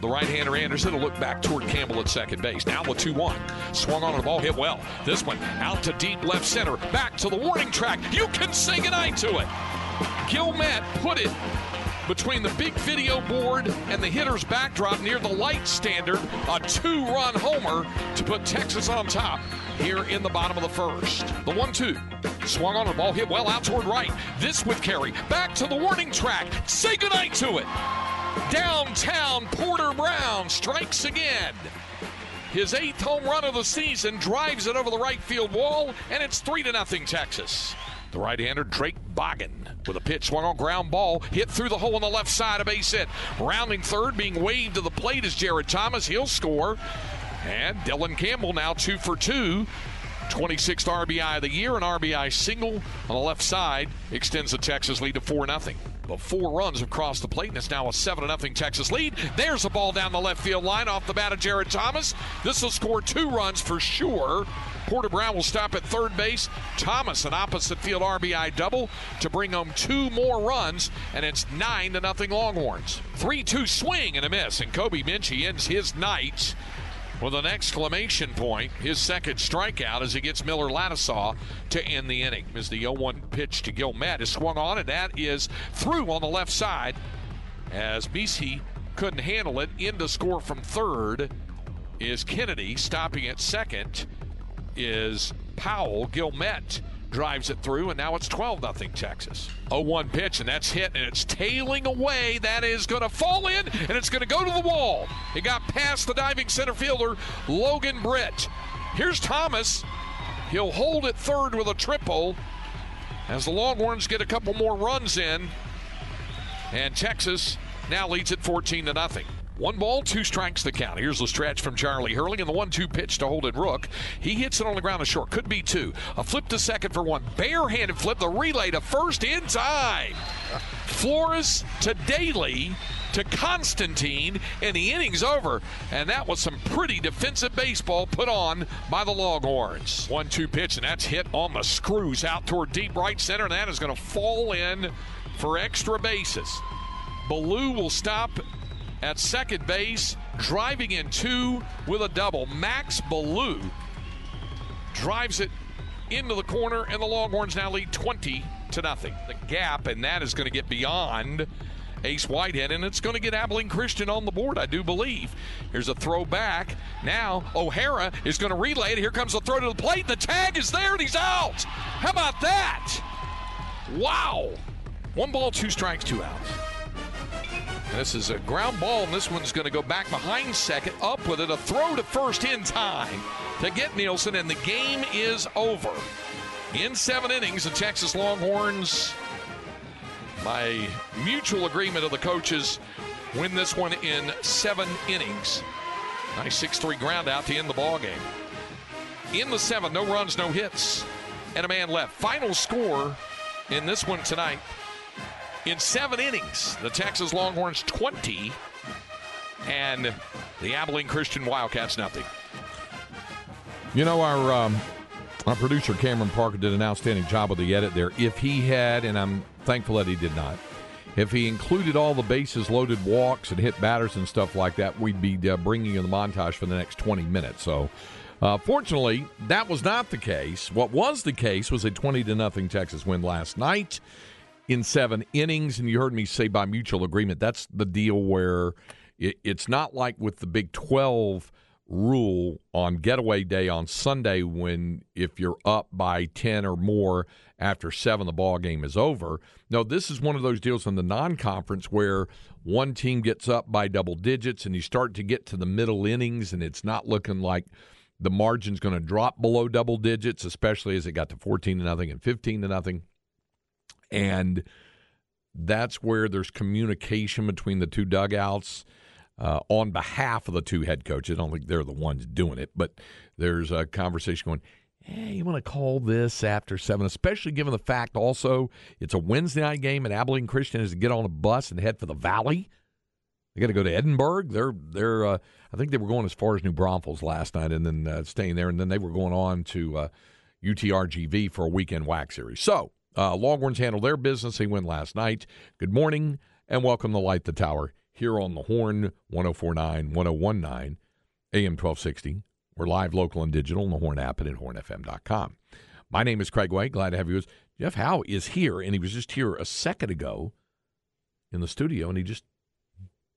The right-hander Anderson will look back toward Campbell at second base. Now with 2-1. Swung on the ball, hit well. This one out to deep left center. Back to the warning track. You can say goodnight to it. Guillemette put it between the big video board and the hitter's backdrop near the light standard. A two-run homer to put Texas on top here in the bottom of the first. The 1-2. Swung on the ball, hit well out toward right. This with carry. Back to the warning track. Say goodnight to it. Downtown Porter Brown strikes again. His eighth home run of the season drives it over the right field wall, and it's 3 to nothing Texas. The right hander Drake Boggin with a pitch swung on ground ball, hit through the hole on the left side, a base hit. Rounding third, being waved to the plate is Jared Thomas. He'll score. And Dylan Campbell now two for two. 26th RBI of the year, an RBI single on the left side extends the Texas lead to 4 0. The four runs across the plate, and it's now a 7 0 Texas lead. There's a ball down the left field line off the bat of Jared Thomas. This will score two runs for sure. Porter Brown will stop at third base. Thomas, an opposite field RBI double to bring home two more runs, and it's 9 to nothing Longhorns. 3 2 swing and a miss, and Kobe Minchie ends his night with an exclamation point, his second strikeout as he gets Miller Ladisaw to end the inning. As the 0 1 pitch to Guillemette is swung on, and that is through on the left side as Bisi couldn't handle it. In to score from third is Kennedy. Stopping at second is Powell. Guillemette drives it through, and now it's 12 0 Texas. 0 1 pitch, and that's hit, and it's tailing away. That is going to fall in, and it's going to go to the wall. It got past the diving center fielder, Logan Britt. Here's Thomas. He'll hold it third with a triple as the Longhorns get a couple more runs in, and Texas now leads it 14 to nothing. One ball, two strikes the count. Here's the stretch from Charlie Hurley and the one-two pitch to Holden Rook. He hits it on the ground to short. Could be two. A flip to second for one. Barehanded flip. The relay to first in time. Flores to Daly to Constantine, and the inning's over. And that was some pretty defensive baseball put on by the Longhorns. One-two pitch, and that's hit on the screws out toward deep right center, and that is going to fall in for extra bases. Ballou will stop at second base, driving in two with a double. Max Ballou drives it into the corner, and the Longhorns now lead 20 to nothing. The gap, and that is going to get beyond Ace Whitehead, and it's going to get Abilene Christian on the board, I do believe. Here's a throw back. Now O'Hara is going to relay it. Here comes the throw to the plate. The tag is there, and he's out. How about that? Wow. One ball, two strikes, two outs. This is a ground ball, and this one's going to go back behind second, up with it, a throw to first in time to get Nielsen, and the game is over. In seven innings, the Texas Longhorns, by mutual agreement of the coaches, win this one in seven innings. Nice 6 3 ground out to end the ball game. In the seven, no runs, no hits, and a man left. Final score in this one tonight in seven innings. The Texas Longhorns 20 and the Abilene Christian Wildcats nothing. You know, our um, our producer Cameron Parker did an outstanding job of the edit there. If he had, and I'm thankful that he did not, if he included all the bases loaded walks and hit batters and stuff like that, we'd be uh, bringing you the montage for the next 20 minutes. So, uh, fortunately, that was not the case. What was the case was a 20 to nothing Texas win last night in seven innings. And you heard me say by mutual agreement, that's the deal where it, it's not like with the Big 12 rule on getaway day on Sunday when if you're up by 10 or more after 7 the ball game is over. No, this is one of those deals in the non-conference where one team gets up by double digits and you start to get to the middle innings and it's not looking like the margin's going to drop below double digits especially as it got to 14 to nothing and 15 to nothing. And that's where there's communication between the two dugouts uh, on behalf of the two head coaches. I don't think they're the ones doing it, but there's a conversation going. Hey, you want to call this after seven, especially given the fact also it's a Wednesday night game and Abilene Christian has to get on a bus and head for the Valley. They got to go to Edinburg. They're they're uh, I think they were going as far as New Braunfels last night and then uh, staying there, and then they were going on to UTRGV uh, for a weekend WAC series. So uh, Longhorns handle their business. They win last night. Good morning and welcome to Light the Tower here on the Horn 1049 1019 AM 1260. We're live, local, and digital on the Horn app and at hornfm.com. My name is Craig Way. Glad to have you. Jeff Howe is here, and he was just here a second ago in the studio, and he just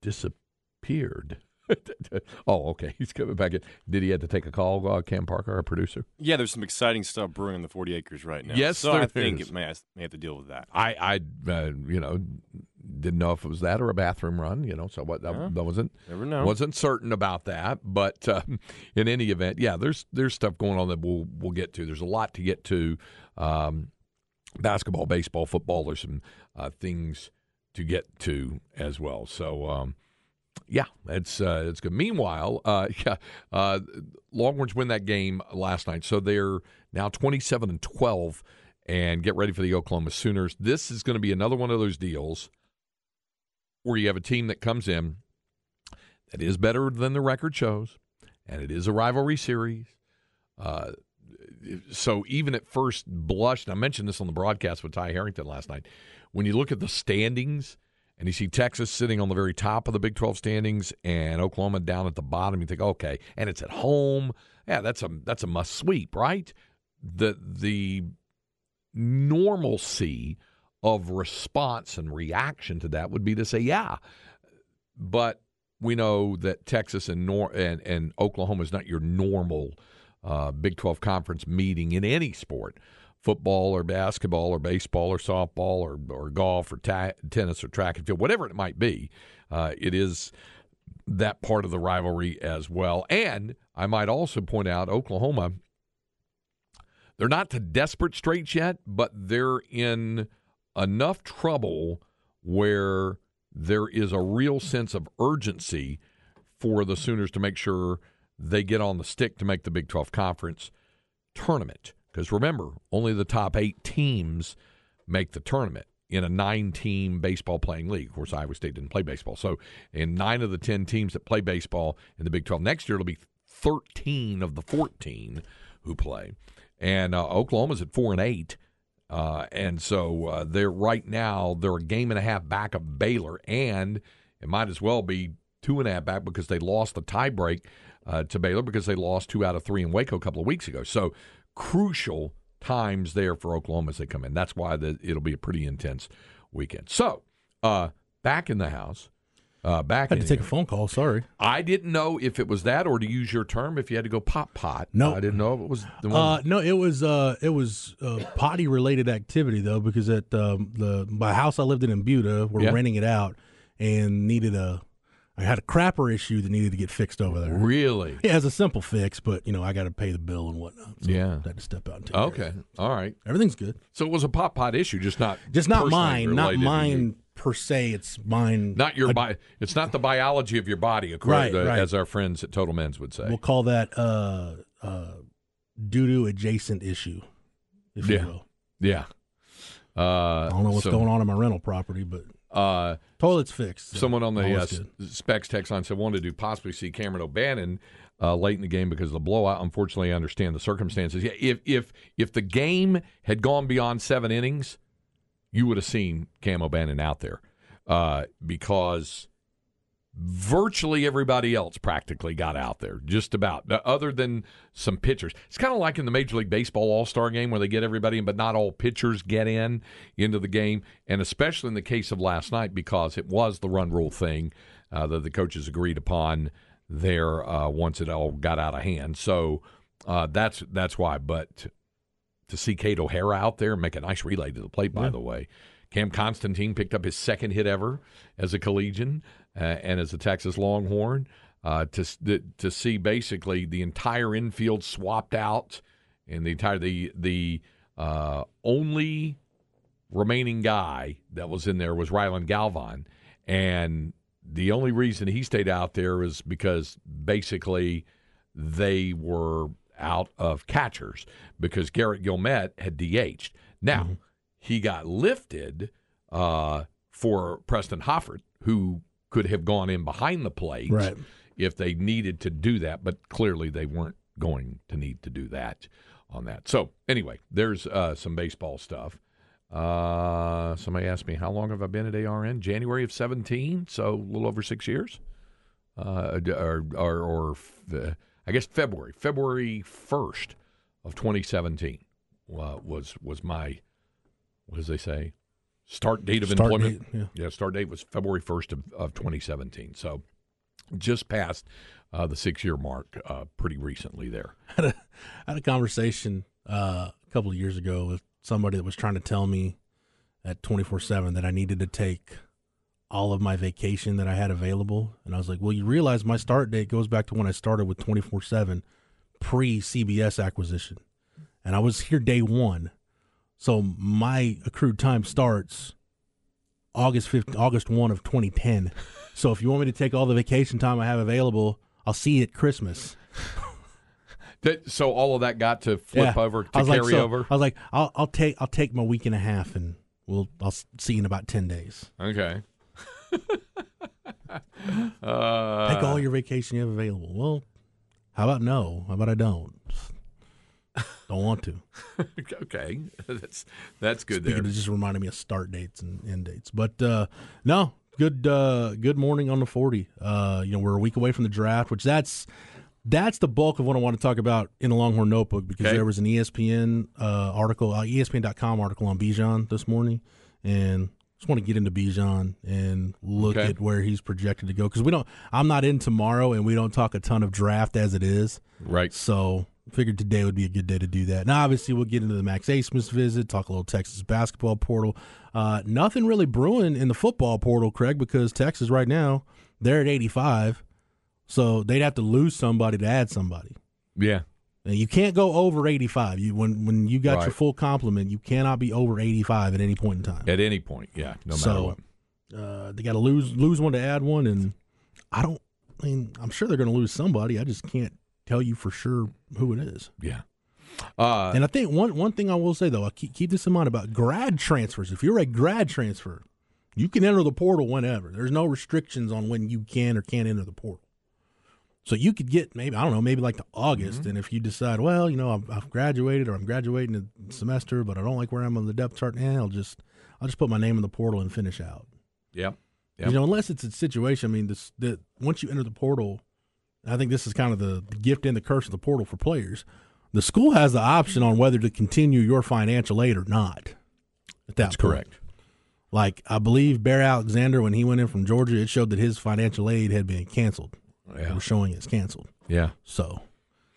disappeared. oh, okay. He's coming back in. Did he have to take a call, uh, Cam Parker, our producer? Yeah, there's some exciting stuff brewing in the 40 acres right now. Yes, so I think it may, may have to deal with that. I, I, uh, you know, didn't know if it was that or a bathroom run. You know, so what that, wasn't Never know. wasn't certain about that. But um, in any event, yeah, there's there's stuff going on that we'll we'll get to. There's a lot to get to. Um, basketball, baseball, football. There's some uh, things to get to as well. So. Um, yeah, it's uh, it's good. Meanwhile, uh, yeah, uh, Longhorns win that game last night, so they're now twenty seven and twelve, and get ready for the Oklahoma Sooners. This is going to be another one of those deals where you have a team that comes in that is better than the record shows, and it is a rivalry series. Uh, so even at first blush, and I mentioned this on the broadcast with Ty Harrington last night, when you look at the standings and you see Texas sitting on the very top of the Big 12 standings and Oklahoma down at the bottom, you think, okay, and it's at home. Yeah, that's a that's a must sweep, right? The the normalcy of response and reaction to that would be to say, yeah, but we know that Texas and Nor- and, and Oklahoma is not your normal uh, Big 12 conference meeting in any sport football or basketball or baseball or softball or, or golf or ta- tennis or track and field, whatever it might be. Uh, it is that part of the rivalry as well. And I might also point out Oklahoma, they're not to desperate straits yet, but they're in enough trouble where there is a real sense of urgency for the Sooners to make sure they get on the stick to make the Big 12 conference tournament. Because remember, only the top eight teams make the tournament in a nine team baseball playing league. Of course, Iowa State didn't play baseball. So, in nine of the 10 teams that play baseball in the Big 12 next year, it'll be 13 of the 14 who play. And uh, Oklahoma's at four and eight. Uh, and so uh, they're right now, they're a game and a half back of Baylor. And it might as well be two and a half back because they lost the tiebreak uh, to Baylor because they lost two out of three in Waco a couple of weeks ago. So, crucial times there for Oklahoma as they come in. That's why the, it'll be a pretty intense weekend. So, uh, back in the house. Uh, back I had to take a phone call. Sorry. I didn't know if it was that or to use your term, if you had to go pop pot. No. I didn't know if it was the one. Uh, no, it was uh, it was uh, potty related activity though, because at um, the my house I lived in in Buda, we're Yeah. renting it out and needed a. I had a crapper issue that needed to get fixed over there. really? Yeah, it's a simple fix, but you know I got to pay the bill and whatnot. So Yeah. I had to step out and take Okay. All right. Everything's good. So it was a pot pot issue, just not Just not mine, not related to you. mine per se. It's mine. Not your bi- It's not the biology of your body, according Right, to, right. as our friends at Total Men's would say. We'll call that uh, uh, doo doo adjacent issue, if Yeah. you will. yeah. Uh, I don't know what's so, going on in my rental property, but Uh, toilet's fixed. so someone on the uh, all's good. s- specs text line said wanted to possibly see Cameron O'Bannon uh, late in the game because of the blowout. Unfortunately, I understand the circumstances. Yeah, if if if the game had gone beyond seven innings, you would have seen Cam O'Bannon out there uh, because virtually everybody else practically got out there, just about, uh, other than some pitchers. It's kind of like in the Major League Baseball All Star game where they get everybody in, but not all pitchers get in into the game. And especially in the case of last night, because it was the run rule thing, uh, that the coaches agreed upon there uh, once it all got out of hand. So uh, that's that's why. But to see Kate O'Hara out there make a nice relay to the plate, by yeah. the way. Cam Constantine picked up his second hit ever as a collegian and as a Texas Longhorn. Uh, to to see basically the entire infield swapped out, and the entire the the uh, only remaining guy that was in there was Rylan Galvan, and the only reason he stayed out there is because basically they were out of catchers because Garrett Guillemette had DH'd. Now mm-hmm. he got lifted uh, for Preston Hoffert, who could have gone in behind the plate right. if they needed to do that, but clearly they weren't going to need to do that on that. So anyway, there's uh, some baseball stuff. Uh, somebody asked me how long have I been at ARN? January of 17, so a little over six years. Uh, or, or, or uh, I guess February, February 1st of 2017 uh, was was my, what does they say, start date of start employment. Date, yeah. yeah. start date was February 1st of, of 2017. So just past uh, the six year mark uh, pretty recently there. I had a, I had a conversation uh, a couple of years ago with somebody that was trying to tell me at 24 7 that I needed to take all of my vacation that I had available. And I was like, well, you realize my start date goes back to when I started with 24 7 pre CBS acquisition. And I was here day one. So my accrued time starts August 5th, August 1 of 2010. So if you want me to take all the vacation time I have available, I'll see you at Christmas. That, so all of that got to flip yeah. over to carry like, so, over. I was like, I'll, I'll take I'll take my week and a half, and we'll I'll see you in about ten days. Okay. uh, take all your vacation you have available. Well, how about no? How about I don't? Don't want to. okay, that's that's good. Speaking there, it just reminded me of start dates and end dates. But uh, no, good uh, good morning on the forty. Uh, you know, we're a week away from the draft, which that's that's the bulk of what I want to talk about in the Longhorn Notebook because okay. there was an ESPN uh, article, uh, ESPN.com article on Bijan this morning, and just want to get into Bijan and look okay. at where he's projected to go because we don't. I'm not in tomorrow, and we don't talk a ton of draft as it is. Right. So figured today would be a good day to do that. Now, obviously, we'll get into the Max Abmas visit, talk a little Texas basketball portal. Uh, nothing really brewing in the football portal, Craig, because Texas right now they're at 85. So they'd have to lose somebody to add somebody. Yeah. And you can't go over 85. You when when you got right. your full complement, you cannot be over 85 at any point in time. At any point, yeah, no so, matter what. Uh, they got to lose lose one to add one, and I don't. I mean, I'm sure they're going to lose somebody. I just can't tell you for sure who it is. Yeah. Uh, and I think one one thing I will say though, I keep, keep this in mind about grad transfers. If you're a grad transfer, you can enter the portal whenever. There's no restrictions on when you can or can't enter the portal. So you could get maybe I don't know maybe like to August, mm-hmm. and if you decide, well, you know, I've, I've, graduated or I'm graduating a semester, but I don't like where I'm on the depth chart, eh, I'll just I'll just put my name in the portal and finish out. Yeah, yep. you know, unless it's a situation. I mean, this that once you enter the portal, I think this is kind of the, the gift and the curse of the portal for players. The school has the option on whether to continue your financial aid or not. That That's point. correct. Like I believe Bear Alexander, when he went in from Georgia, it showed that his financial aid had been canceled yeah. we're showing it's canceled. Yeah. So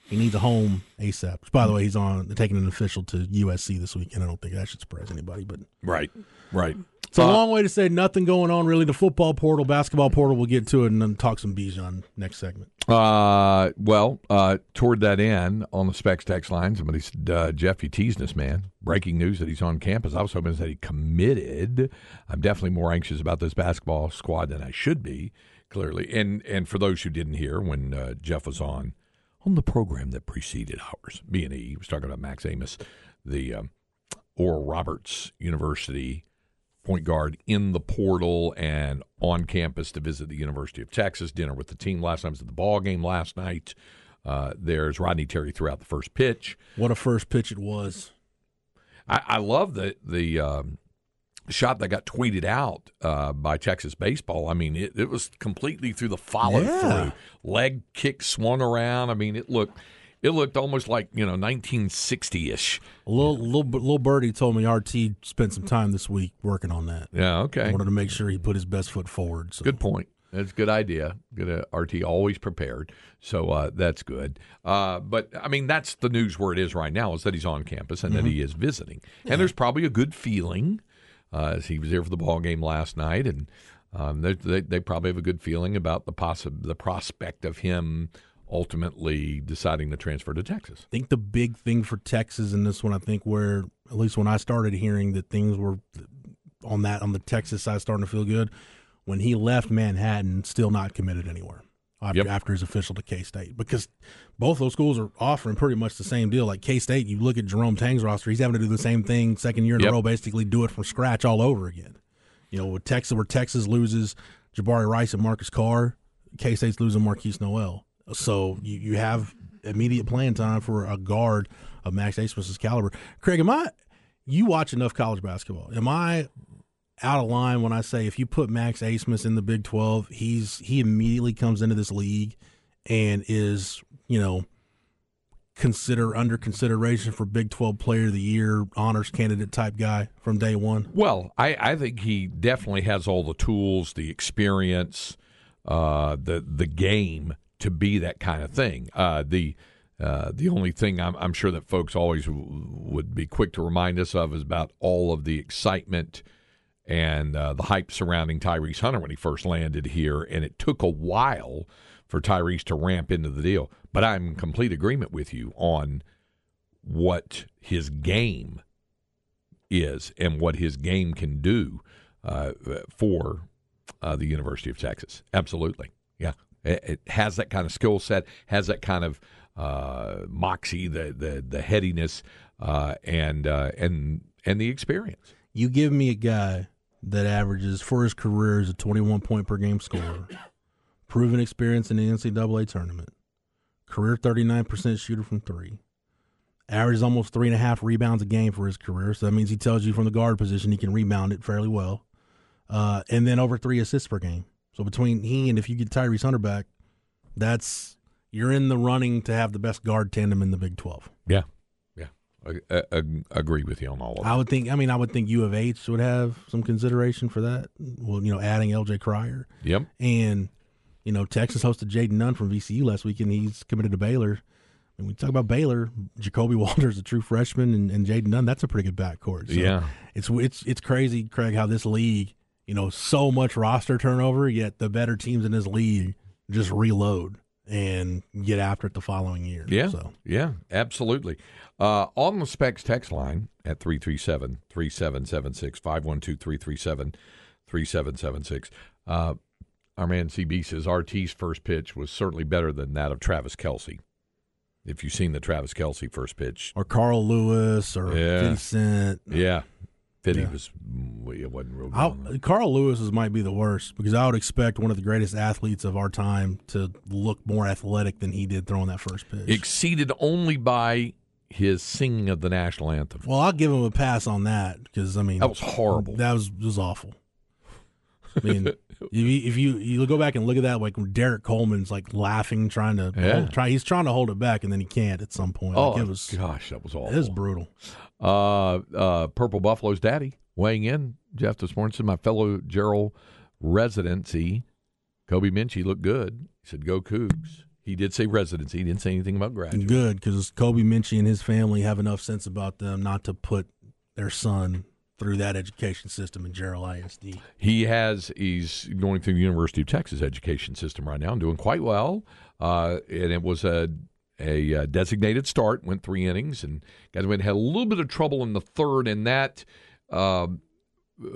he needs a home ASAP. By the way, he's on taking an official to USC this weekend. I don't think that should surprise anybody, but right, right. It's a uh, long way to say nothing going on really. The football portal, basketball portal, we'll get to it and then talk some Bijan next segment. Uh, well, uh, toward that end, on the specs text line, somebody said, uh, Jeff, you teased us, man. Breaking news that he's on campus. I was hoping that he committed. I'm definitely more anxious about this basketball squad than I should be clearly. And and for those who didn't hear, when uh, Jeff was on on the program that preceded ours, B and E, he was talking about Max Abmas, the um, Oral Roberts University point guard in the portal and on campus to visit the University of Texas. Dinner with the team last night. was at the ball game last night. Uh, there's Rodney Terry throughout the first pitch. What a first pitch it was! I, I love the the um, shot that got tweeted out uh, by Texas baseball. I mean, it, it was completely through the follow yeah. through, leg kick swung around. I mean, it looked. It looked almost like you know 1960 ish. A little little little birdie told me RT spent some time this week working on that. Yeah, okay. I wanted to make sure he put his best foot forward. So. Good point. That's a good idea. Good uh, RT always prepared, so uh, that's good. Uh, but I mean, that's the news where it is right now is that he's on campus and mm-hmm. that he is visiting, yeah. and there's probably a good feeling uh, as he was there for the ball game last night, and um, they, they, they probably have a good feeling about the possi- the prospect of him ultimately deciding to transfer to Texas. I think the big thing for Texas in this one, I think where at least when I started hearing that things were on that on the Texas side starting to feel good, when he left Manhattan, still not committed anywhere after, yep. after his official to K State because both those schools are offering pretty much the same deal. Like K State, you look at Jerome Tang's roster, he's having to do the same thing second year in yep. a row, basically do it from scratch all over again. You know, with Texas, where Texas loses Jabari Rice and Marcus Carr, K State's losing Markquis Nowell. So you, you have immediate playing time for a guard of Max Abmas's caliber. Craig, am I? You watch enough college basketball. Am I out of line when I say if you put Max Abmas in the Big Twelve, he's he immediately comes into this league and is you know consider under consideration for Big 12 Player of the Year, honors candidate type guy from day one? Well, I, I think he definitely has all the tools, the experience, uh, the the game to be that kind of thing. Uh, the uh, the only thing I'm, I'm, sure that folks always w- would be quick to remind us of is about all of the excitement and uh, the hype surrounding Tyrese Hunter when he first landed here, and it took a while for Tyrese to ramp into the deal. But I'm in complete agreement with you on what his game is and what his game can do uh, for uh, the University of Texas. Absolutely, yeah. It, has that kind of skill set, has that kind of uh, moxie, the the the headiness, uh, and uh, and and the experience. You give me a guy that averages for his career as a 21 point per game scorer, proven experience in the NCAA tournament, career 39% shooter from three, averages almost three and a half rebounds a game for his career. So that means he tells you from the guard position he can rebound it fairly well, uh, and then over three assists per game. So between he and if you get Tyrese Hunter back, that's you're in the running to have the best guard tandem in the Big Twelve. Yeah, yeah, I, I, I agree with you on all of that. I would think. I mean, I would think U of H would have some consideration for that. Well, you know, adding L.J. Cryer. Yep. And you know, Texas hosted Jayden Nunn from VCU last week, and he's committed to Baylor. And we talk about Baylor, Jacoby Walter's a true freshman, and, and Jayden Nunn, that's a pretty good backcourt. So yeah, it's it's it's crazy, Craig, how this league you know, so much roster turnover, yet the better teams in this league just reload and get after it the following year. Yeah. So. Yeah, absolutely. Uh, on the Specs text line at 337 3776 512 337 3776. Uh, our man CB says RT's first pitch was certainly better than that of Travis Kelce. If you've seen the Travis Kelce first pitch, or Carl Lewis, or yeah. Vincent, yeah, Fitty yeah. was mm, it wasn't real good. Carl Lewis might be the worst because I would expect one of the greatest athletes of our time to look more athletic than he did throwing that first pitch. Exceeded only by his singing of the national anthem. Well, I'll give him a pass on that because I mean that was horrible. That was was awful. I mean, if you, if you you go back and look at that, like Derek Coleman's like laughing, trying to yeah. hold, try, he's trying to hold it back, and then he can't at some point. Oh, like it was, gosh, that was awful. It was brutal. Uh, uh, Purple Buffalo's daddy weighing in, Jeff, this morning said my fellow Jarrell residency, Kobe Minchie looked good. He said, "Go Cougs." He did say residency. He didn't say anything about graduate. Good, because Kobe Minchie and his family have enough sense about them not to put their son through that education system in Jarrell ISD. He has. He's going through the University of Texas education system right now and doing quite well. Uh, and it was a a uh, designated start, went three innings, and guys went had a little bit of trouble in the third, and that. Uh,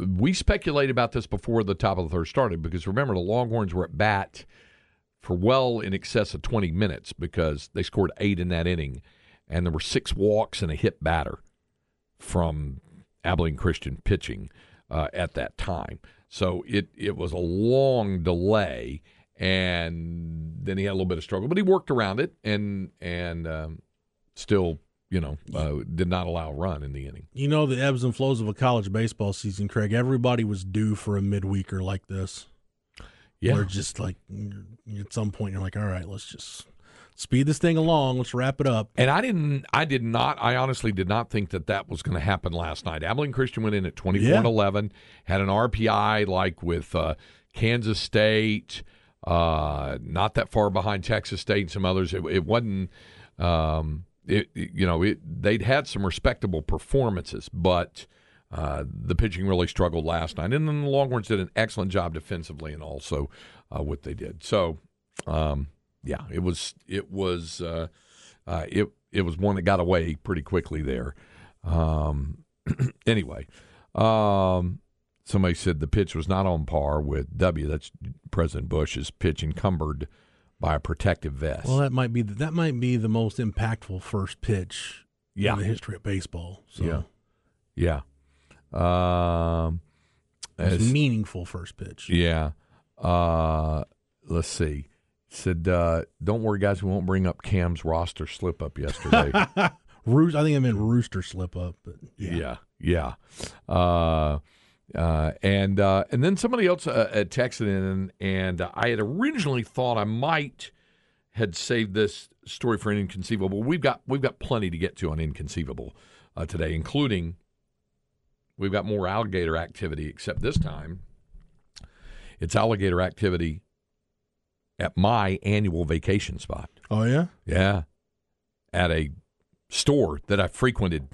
we speculated about this before the top of the third started because remember the Longhorns were at bat for well in excess of 20 minutes because they scored eight in that inning, and there were six walks and a hit batter from Abilene Christian pitching uh, at that time. So it it was a long delay, and then he had a little bit of struggle, but he worked around it and and um, still you know uh, did not allow a run in the inning. You know the ebbs and flows of a college baseball season, Craig. Everybody was due for a midweeker like this. Yeah, where just like at some point you're like, all right, let's just speed this thing along. Let's wrap it up. And I didn't, I did not, I honestly did not think that that was going to happen last night. Abilene Christian went in at 24 yeah. and 11, had an RPI like with uh, Kansas State, uh, not that far behind Texas State and some others. It, it wasn't. Um, it, you know, it, they'd had some respectable performances, but uh, the pitching really struggled last night. And then the Longhorns did an excellent job defensively and also uh, what they did. So, um, yeah, it was it was uh, uh it it was one that got away pretty quickly there. Um, anyway, um, somebody said the pitch was not on par with W. That's President Bush's pitch encumbered by a protective vest. Well, that might be the, that might be the most impactful first pitch yeah. in the history of baseball. So. Yeah, yeah. Um, as, meaningful first pitch. Yeah. Uh, let's see. Said, uh, "Don't worry, guys. We won't bring up Cam's roster slip up yesterday." Roost, I think I meant rooster slip up, but yeah, yeah. yeah. Uh, uh, and uh, and then somebody else uh, had texted in, and I had originally thought I might had saved this story for an inconceivable. We've got we've got plenty to get to on inconceivable uh, today, including we've got more alligator activity. Except this time, it's alligator activity at my annual vacation spot. Oh yeah, yeah, at a store that I frequented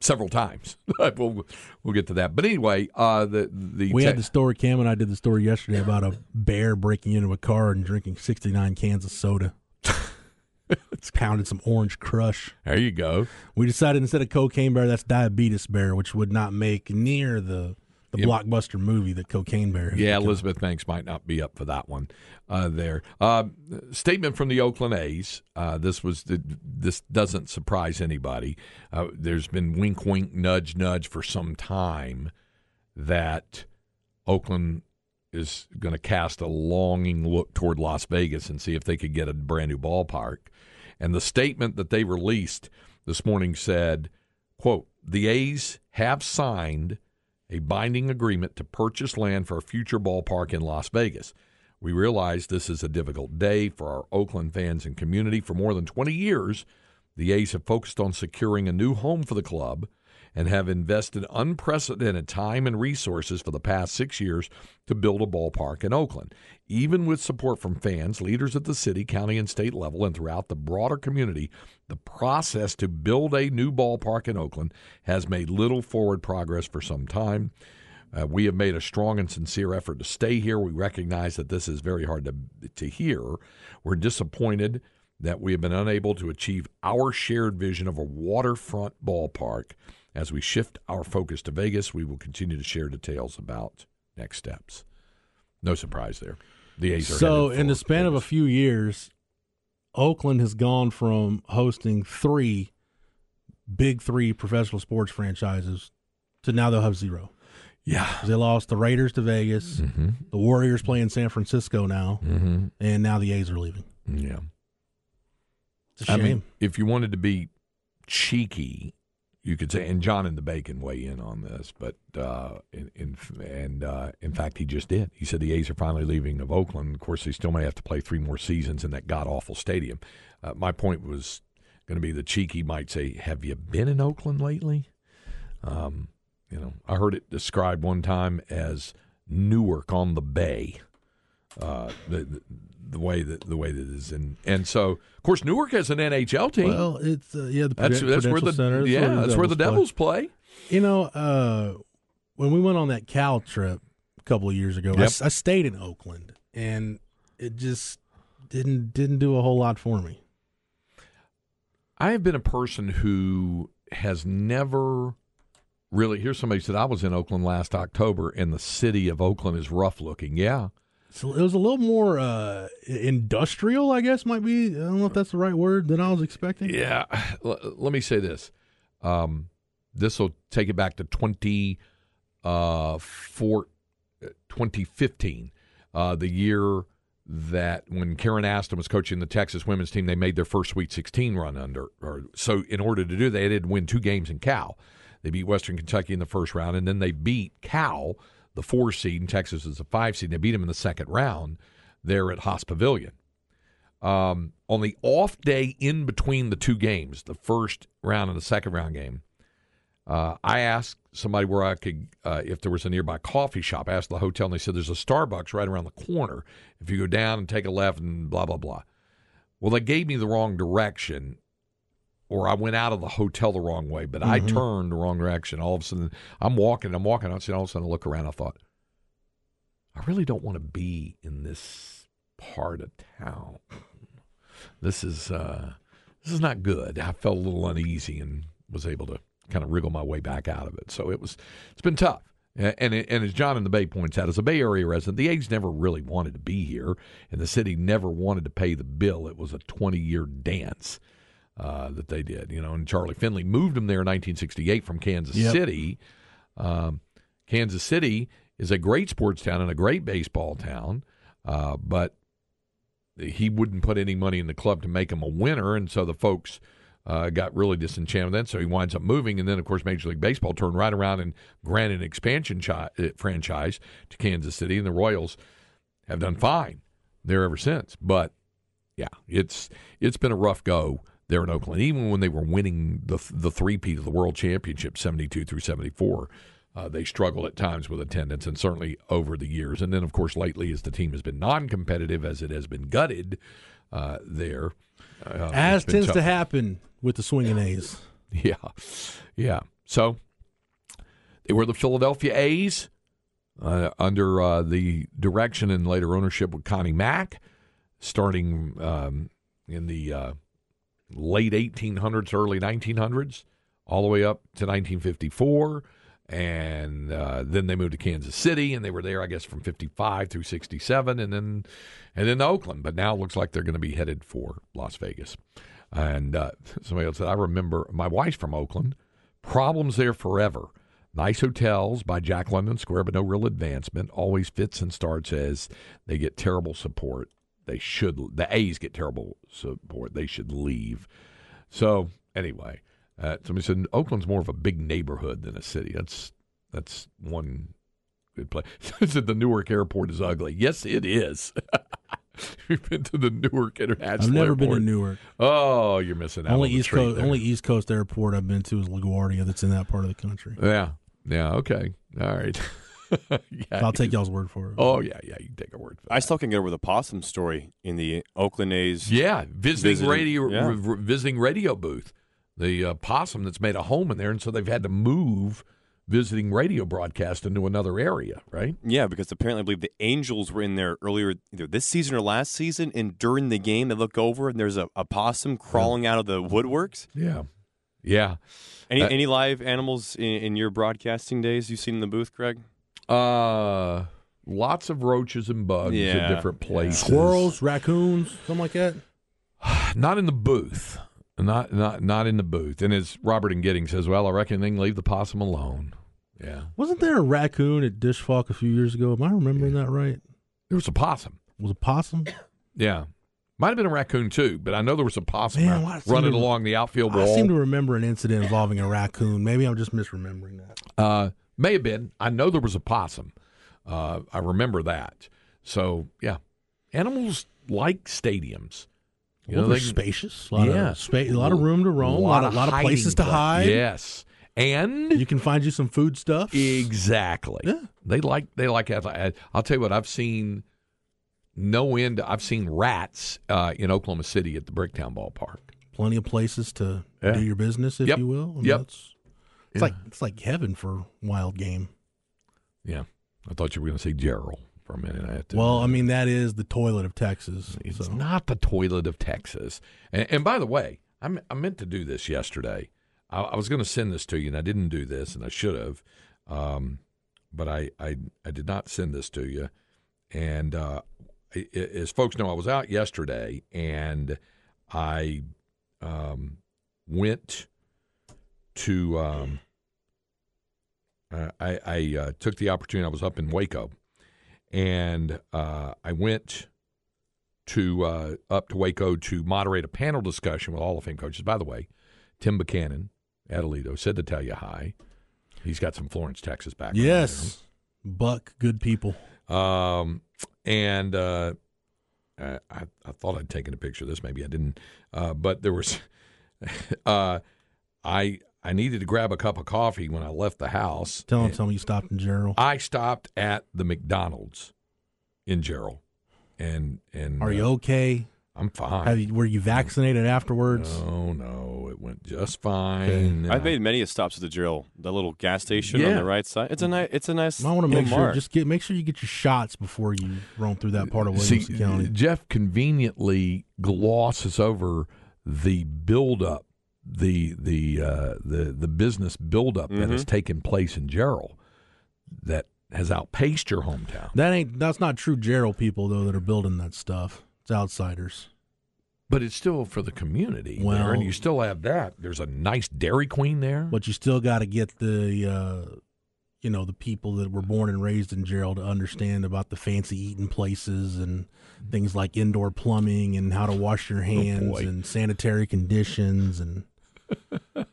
several times. we'll we'll get to that. But anyway, uh, the the we te- had the story. Cam and I did the story yesterday about a bear breaking into a car and drinking sixty nine cans of soda. it's pounded some orange crush. There you go. We decided instead of cocaine bear, that's diabetes bear, which would not make near the the it, blockbuster movie that Cocaine Bear. Yeah, Elizabeth Banks might not be up for that one. Uh, there, uh, statement from the Oakland A's. Uh, this was the, this doesn't surprise anybody. Uh, there's been wink, wink, nudge, nudge for some time that Oakland is going to cast a longing look toward Las Vegas and see if they could get a brand new ballpark. And the statement that they released this morning said, "quote The A's have signed." A binding agreement to purchase land for a future ballpark in Las Vegas. We realize this is a difficult day for our Oakland fans and community. For more than 20 years, the A's have focused on securing a new home for the club and have invested unprecedented time and resources for the past six years to build a ballpark in Oakland. Even with support from fans, leaders at the city, county, and state level, and throughout the broader community, the process to build a new ballpark in Oakland has made little forward progress for some time. Uh, we have made a strong and sincere effort to stay here. We recognize that this is very hard to, to hear. We're disappointed that we have been unable to achieve our shared vision of a waterfront ballpark as we shift our focus to Vegas, we will continue to share details about next steps. No surprise there. The A's are so in the span Vegas. of a few years, Oakland has gone from hosting three big three professional sports franchises to now they'll have zero. Yeah, they lost the Raiders to Vegas. Mm-hmm. The Warriors play in San Francisco now, mm-hmm. and now the A's are leaving. Yeah, it's a shame. I mean, if you wanted to be cheeky you could say, and John and the Bacon weigh in on this, but uh, in, in, and uh, in fact, he just did. He said the A's are finally leaving of Oakland. Of course, they still may have to play three more seasons in that god awful stadium. Uh, my point was going to be the cheeky might say, "Have you been in Oakland lately?" Um, you know, I heard it described one time as Newark on the Bay. Uh, the, the way that the way that it is, and and so of course Newark has an NHL team. Well, it's uh, yeah, the that's, that's where the Center, yeah, where that's where the Devils play. play. You know, uh, when we went on that Cal trip a couple of years ago, yep. I, I stayed in Oakland, and it just didn't didn't do a whole lot for me. I have been a person who has never really. Here's somebody said I was in Oakland last October, and the city of Oakland is rough looking. Yeah, so it was a little more uh, industrial, I guess might be. I don't know if that's the right word than I was expecting. Yeah. L- let me say this. Um, this will take it back to 20, uh, four, 2015, uh, the year that when Karen Aston was coaching the Texas women's team, they made their first Sweet 16 run under. Or so in order to do that, they had to win two games in Cal. They beat Western Kentucky in the first round, and then they beat Cal – the four seed, and Texas is a five seed. They beat them in the second round there at Haas Pavilion. Um, on the off day in between the two games, the first round and the second round game, Uh, I asked somebody where I could, uh, if there was a nearby coffee shop. I asked the hotel, and they said there's a Starbucks right around the corner. If you go down and take a left, and blah blah blah. Well, they gave me the wrong direction, or I went out of the hotel the wrong way. But I turned the wrong direction. All of a sudden, I'm walking, I'm walking. All of a sudden, I look around. I thought, I really don't want to be in this part of town. This is uh, this is not good. I felt a little uneasy and was able to kind of wriggle my way back out of it. So it was it's been tough. And and as John in the Bay points out, as a Bay Area resident, the A's never really wanted to be here, and the city never wanted to pay the bill. It was a 20 year dance uh, that they did, you know. And Charlie Finley moved them there in 1968 from Kansas Yep. City. Um, Kansas City is a great sports town and a great baseball town, uh, but he wouldn't put any money in the club to make him a winner, and so the folks uh, got really disenchanted with that. So he winds up moving, and then of course Major League Baseball turned right around and granted an expansion chi- uh, franchise to Kansas City, and the Royals have done fine there ever since. But yeah, it's it's been a rough go there in Oakland. Even when they were winning the the three peat of the World Championship, seventy two through seventy four. Uh, they struggled at times with attendance, and certainly over the years. And then, of course, lately, as the team has been non-competitive, as it has been gutted uh, there, uh, As tends tough. to happen with the swinging A's. Yeah, yeah. So they were the Philadelphia A's uh, under uh, the direction and later ownership of Connie Mack, starting um, in the uh, late 1800s, early 1900s, all the way up to 1954. And uh, then they moved to Kansas City, and they were there, I guess, from 55 through 67, and then and then Oakland. But now it looks like they're going to be headed for Las Vegas. And uh, somebody else said, I remember my wife's from Oakland. Problems there forever. Nice hotels by Jack London Square, but no real advancement. Always fits and starts as they get terrible support. They should, the A's get terrible support. They should leave. So, anyway, uh, somebody said Oakland's more of a big neighborhood than a city. That's that's one good place. said the Newark airport is ugly. Yes, it is. We've been to the Newark International I've never been to Newark. Oh, you're missing out. Only on the East Coast, there. only East Coast airport I've been to is LaGuardia. That's in that part of the country. Yeah. Yeah. Okay. All right. yeah. I'll take y'all's word for it. Oh yeah, yeah. You can take a word for that. I still can get over the possum story in the Oakland A's. Yeah, visiting, Visiting, radio, yeah. r- r- visiting radio booth. The uh, possum that's made a home in there, and so they've had to move visiting radio broadcast into another area. Right? Yeah, because apparently I believe the Angels were in there earlier either this season or last season, and during the game they look over and there's a, a possum crawling out of the woodworks. Yeah. Yeah. Any Uh, any live animals in, in your broadcasting days you've seen in the booth, Craig? Uh, lots of roaches and bugs Yeah, at different yeah. places. Squirrels, raccoons, something like that. Not in the booth. Not not not in the booth. And as Robert and Gidding says, well, I reckon they can leave the possum alone. Yeah. Wasn't there a raccoon at Disch-Falk a few years ago? Am I remembering that right? There was a possum. Was it possum? Yeah. Might have been a raccoon too, but I know there was a possum Man, out why- running to- along the outfield I wall. seem to remember an incident involving a raccoon. Maybe I'm just misremembering that. uh, may have been. I know there was a possum. Uh, I remember that. So yeah, animals like stadiums. You well, know, they're they- spacious. A lot Yeah. of space, a lot of room to roam. A lot, of, lot of hiding places to hide. Yes, and You can find you some food stuff. Exactly. Yeah. They like they like I'll tell you what I've seen no end I've seen rats uh, in Oklahoma City at the Bricktown ballpark. Plenty of places to Yeah. do your business, if Yep. you will. I mean, Yep. It's, it's like it's like heaven for wild game. Yeah. I thought you were going to say Jarrell for a minute. I had to, Well, I mean that is the toilet of Texas. it's so. not the toilet of Texas. And, and by the way, I, me- I meant to do this yesterday. I, I was going to send this to you, and I didn't do this, and I should have. Um, but I, I I did not send this to you. And uh, I- I- as folks know, I was out yesterday, and I um, went to. Um, uh, I, I uh, took the opportunity. I was up in Waco, and uh, I went to uh, up to Waco to moderate a panel discussion with Hall of Fame coaches. By the way, Tim Buchanan, Adelito, said to tell you hi. He's got some Florence, Texas background. Yes, Buck, good people. Um, and uh, I, I I thought I'd taken a picture of this. Maybe I didn't. Uh, but there was, uh, I I needed to grab a cup of coffee when I left the house. Tell him, and tell me you stopped in Jarrell. I stopped at the McDonald's in Jarrell, and and Are you uh, okay? I'm fine. Have you, were you vaccinated afterwards? No, no, it went just fine. I've made many stops at the drill, the little gas station on the right side. It's a nice. It's a nice. I want to make sure mark. just get make sure you get your shots before you roam through that part of See, Williamson County. Jeff conveniently glosses over the buildup, the the uh, the the business buildup that Mm-hmm. has taken place in Jarrell that has outpaced your hometown. That ain't that's not true Jarrell people though that are building that stuff. It's outsiders. But it's still for the community. Well- there, and you still have that. There's a nice Dairy Queen there. But you still got to get the uh, you know the people that were born and raised in Jarrell to understand about the fancy eating places and things like indoor plumbing and how to wash your hands boy. and sanitary conditions and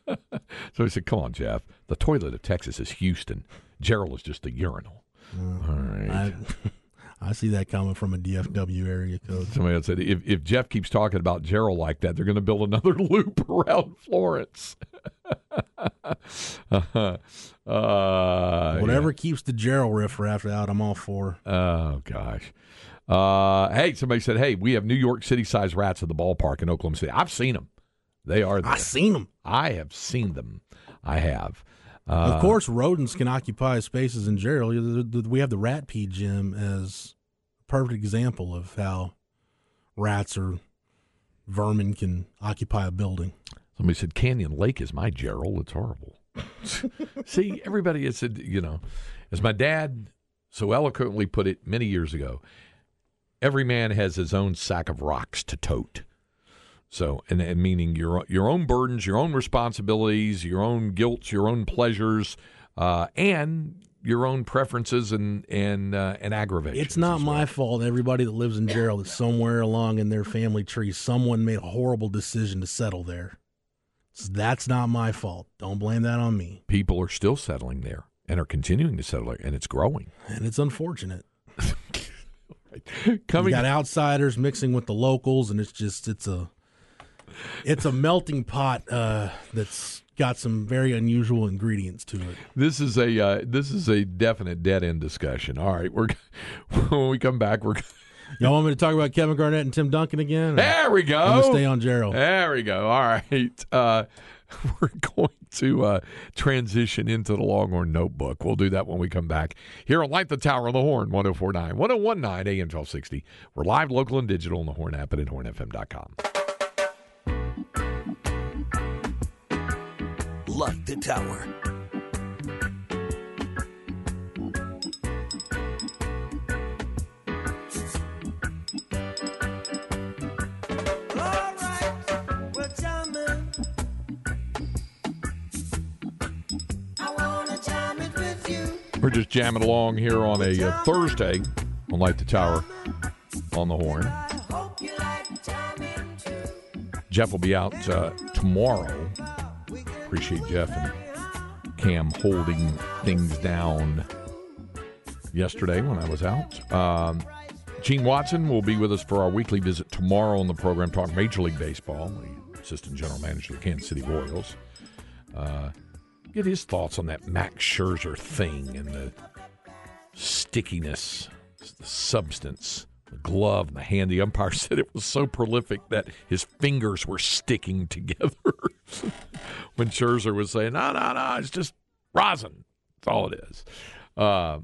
So he said, "Come on, Jeff. The toilet of Texas is Houston. Jarrell is just a urinal." All right. I I see that coming from a DFW area code. Somebody else said, if, if Jeff keeps talking about Jarrell like that, they're going to build another loop around Florence. uh, Whatever keeps the Jarrell riffraff out, I'm all for. Oh gosh. Uh, hey, somebody said, "Hey, we have New York City sized rats at the ballpark in Oklahoma City. I've seen them. They are there. I seen them. I have seen them. I have. Uh, Of course, rodents can occupy spaces in Jarrell. We have the rat pee gym as a perfect example of how rats or vermin can occupy a building. Somebody said Canyon Lake is my Jarrell. It's horrible. See, everybody has said, you know, as my dad so eloquently put it many years ago, every man has his own sack of rocks to tote. So, and, and meaning your your own burdens, your own responsibilities, your own guilts, your own pleasures, uh, and your own preferences and and uh, and aggravations. It's not well. my fault. Everybody that lives in Jarrell, that somewhere along in their family tree, someone made a horrible decision to settle there. So that's not my fault. Don't blame that on me. People are still settling there and are continuing to settle there, and it's growing. And it's unfortunate. Coming you got outsiders mixing with the locals, and it's just it's a it's a melting pot uh, that's got some very unusual ingredients to it. This is a uh, this is a definite dead end discussion. All right, we're when we come back, we're Y'all want me to talk about Kevin Garnett and Tim Duncan again? there. We go. stay on Jarrell. There we go. All right, uh, we're going to uh, transition into the Longhorn Notebook. We'll do that when we come back here on Light the Tower on the Horn 1049 1019 AM 1260. We're live, local, and digital on the Horn app and at hornfm.com. Light the Tower. We're just jamming along here on a uh, Thursday on Light the Tower on the Horn. Jeff will be out uh, tomorrow. Appreciate Jeff and Cam holding things down yesterday when I was out. Um, Gene Watson will be with us for our weekly visit tomorrow on the program, talk Major League Baseball, the assistant general manager of the Kansas City Royals. Uh, get his thoughts on that Max Scherzer thing and the stickiness, the substance, the glove, and the hand. The umpire said it was so prolific that his fingers were sticking together when Scherzer was saying, "No, no, no, it's just rosin. That's all it is." Uh,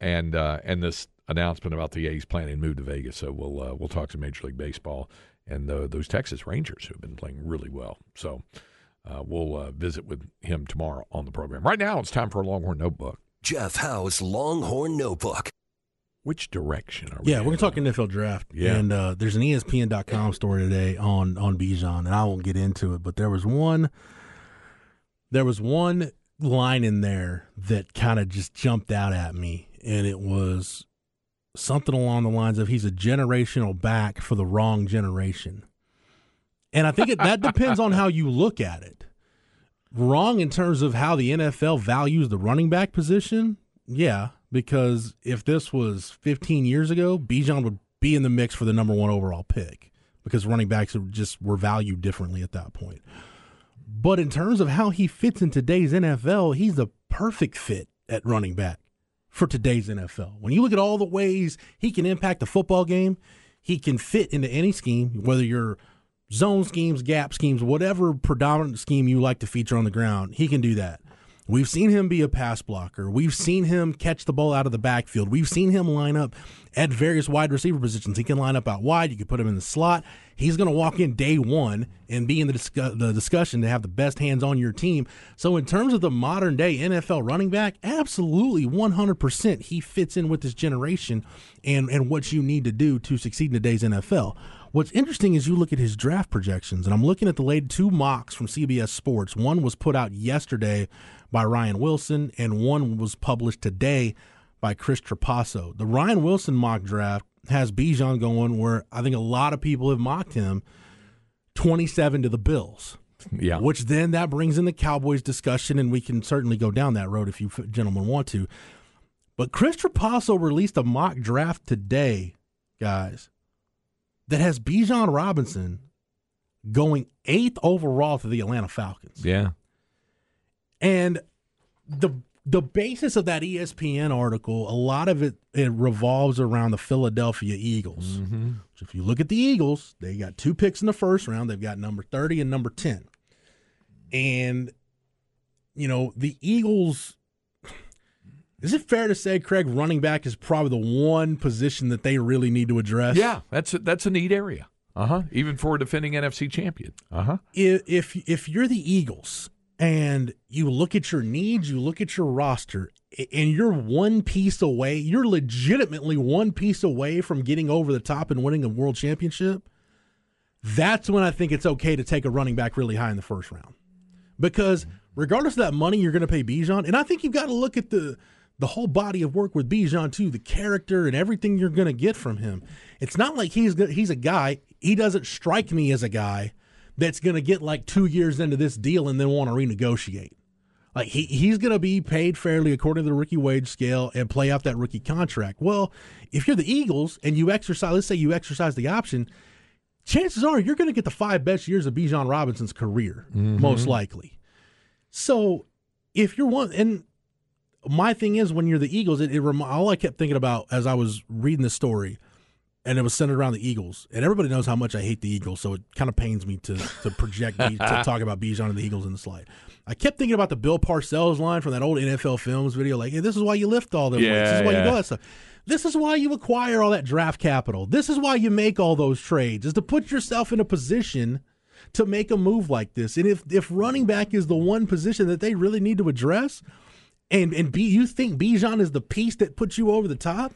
and uh, and this announcement about the A's planning to move to Vegas. So we'll uh, we'll talk to Major League Baseball and uh, those Texas Rangers who have been playing really well. So. Uh, we'll uh, visit with him tomorrow on the program. Right now, it's time for a Longhorn Notebook. Jeff Howe's Longhorn Notebook. Which direction are we? Yeah, we're in? gonna talk NFL draft. Yeah. and uh, there's an ESPN.com story today on on Bijan, and I won't get into it, but there was one. There was one line in there that kind of just jumped out at me, and it was something along the lines of he's a generational back for the wrong generation. And I think it, that depends on how you look at it. Wrong in terms of how the NFL values the running back position. Yeah, because if this was 15 years ago, Bijan would be in the mix for the number one overall pick because running backs just were valued differently at that point. But in terms of how he fits in today's NFL, he's the perfect fit at running back for today's NFL. When you look at all the ways he can impact the football game, he can fit into any scheme, whether you're zone schemes, gap schemes, whatever predominant scheme you like to feature on the ground, he can do that. We've seen him be a pass blocker. We've seen him catch the ball out of the backfield. We've seen him line up at various wide receiver positions. He can line up out wide. You can put him in the slot. He's going to walk in day one and be in the, the discussion to have the best hands on your team. So, in terms of the modern day NFL running back, absolutely 100% he fits in with this generation and, and what you need to do to succeed in today's NFL. What's interesting is you look at his draft projections, and I'm looking at the late two mocks from CBS Sports. One was put out yesterday by Ryan Wilson, and one was published today by Chris Trapasso. The Ryan Wilson mock draft has Bijan going where I think a lot of people have mocked him 27 to the Bills. Yeah. Which then that brings in the Cowboys discussion, and we can certainly go down that road if you gentlemen want to. But Chris Trapasso released a mock draft today, guys, that has Bijan Robinson going eighth overall to the Atlanta Falcons. Yeah. And the the basis of that ESPN article, a lot of it it revolves around the Philadelphia Eagles. Mm-hmm. So if you look at the Eagles, they got two picks in the first round. They've got number 30 and number 10. And you know, the Eagles is it fair to say, Craig, running back is probably the one position that they really need to address? Yeah, that's a, that's a neat area. Uh huh. Even for a defending NFC champion. Uh huh. if if if you're the Eagles and you look at your needs, you look at your roster, and you're one piece away, you're legitimately one piece away from getting over the top and winning a world championship. That's when I think it's okay to take a running back really high in the first round, because regardless of that money you're going to pay Bijan, and I think you've got to look at the the whole body of work with Bijan too, the character and everything you're going to get from him. It's not like he's he's a guy. He doesn't strike me as a guy that's going to get like two years into this deal and then want to renegotiate. Like he he's going to be paid fairly according to the rookie wage scale and play out that rookie contract. Well, if you're the Eagles and you exercise, let's say you exercise the option, chances are you're going to get the five best years of Bijan Robinson's career, mm-hmm. most likely. So if you're one, and my thing is when you're the Eagles, it, it all I kept thinking about as I was reading the story, and it was centered around the Eagles, and everybody knows how much I hate the Eagles, so it kind of pains me to to project to talk about Bijan and the Eagles in the slide. I kept thinking about the Bill Parcells line from that old NFL Films video, like, "Hey, this is why you lift all them weights. This is why you do that stuff. This is why you acquire all that draft capital. This is why you make all those trades, is to put yourself in a position." To make a move like this, and if if running back is the one position that they really need to address, and and B, you think Bijan is the piece that puts you over the top,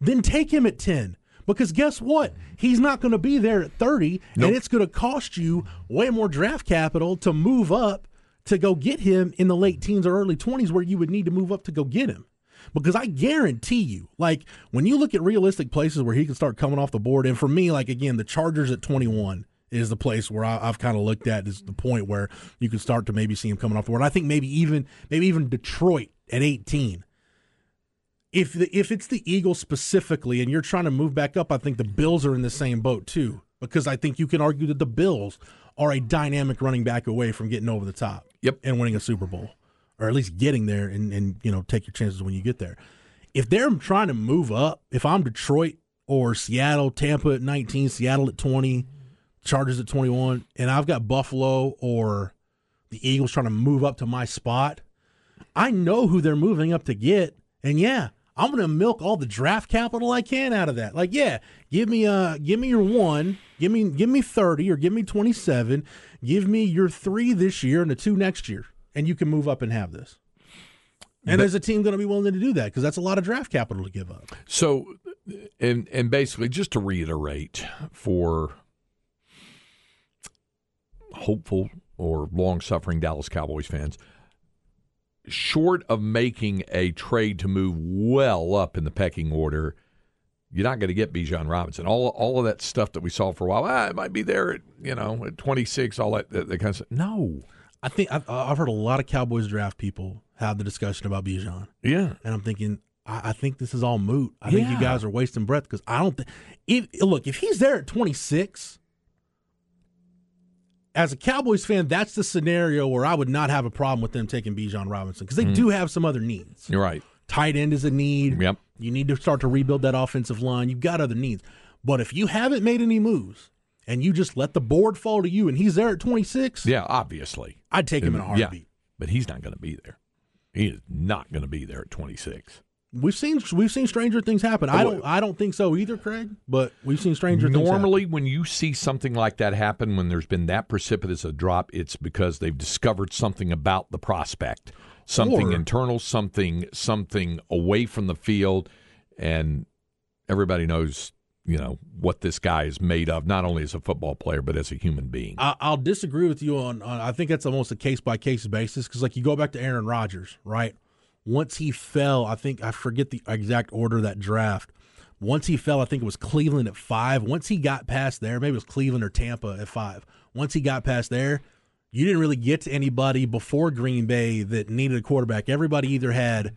then take him at 10. Because guess what? He's not going to be there at 30, Nope. and it's going to cost you way more draft capital to move up to go get him in the late teens or early 20s where you would need to move up to go get him. Because I guarantee you, like when you look at realistic places where he can start coming off the board, and for me, like again, the Chargers at 21 is the place where I, I've kind of looked at is the point where you can start to maybe see him coming off the board. I think maybe even maybe even Detroit at 18 if the, if it's the Eagles specifically, and you're trying to move back up, I think the Bills are in the same boat too. Because I think you can argue that the Bills are a dynamic running back away from getting over the top, Yep. and winning a Super Bowl, or at least getting there, and and you know take your chances when you get there. If they're trying to move up, if I'm Detroit or Seattle, Tampa at 19, Seattle at 20, Chargers at 21, and I've got Buffalo or the Eagles trying to move up to my spot, I know who they're moving up to get, and yeah, I'm going to milk all the draft capital I can out of that. Like, yeah, give me uh give me your 1, give me give me 30 or give me 27, give me your 3 this year and the 2 next year, and you can move up and have this. And But- is a team going to be willing to do that because that's a lot of draft capital to give up. So, and and basically, just to reiterate for hopeful or long-suffering Dallas Cowboys fans, short of making a trade to move well up in the pecking order, you're not going to get Bijan Robinson. All all of that stuff that we saw for a while, ah, it might be there at you know at 26, all that that, that kind of stuff. No, I think I've, I've heard a lot of Cowboys draft people have the discussion about Bijan. yeah, and I'm thinking, I, I think this is all moot. I think you guys are wasting breath because I don't think. If look, if he's there at 26, as a Cowboys fan, that's the scenario where I would not have a problem with them taking Bijan Robinson because they Mm-hmm. do have some other needs. You're right. Tight end is a need. Yep. You need to start to rebuild that offensive line. You've got other needs. But if you haven't made any moves and you just let the board fall to you and he's there at 26, Yeah, obviously. I'd take him in a Yeah, heartbeat. but he's not going to be there. He is not going to be there at 26. We've seen we've seen stranger things happen. I don't I don't think so either, Craig. But we've seen stranger things. Normally, when you see something like that happen, when there's been that precipitous a drop, it's because they've discovered something about the prospect, something Or- internal, something something away from the field, and everybody knows, you know, what this guy is made of, not only as a football player but as a human being. I, I'll disagree with you on, on. I think that's almost a case by case basis because, like, you go back to Aaron Rodgers, right? Once he fell, I think I forget the exact order of that draft. Once he fell, I think it was Cleveland at five. Once he got past there, maybe it was Cleveland or Tampa at five. Once he got past there, you didn't really get to anybody before Green Bay that needed a quarterback. Everybody either had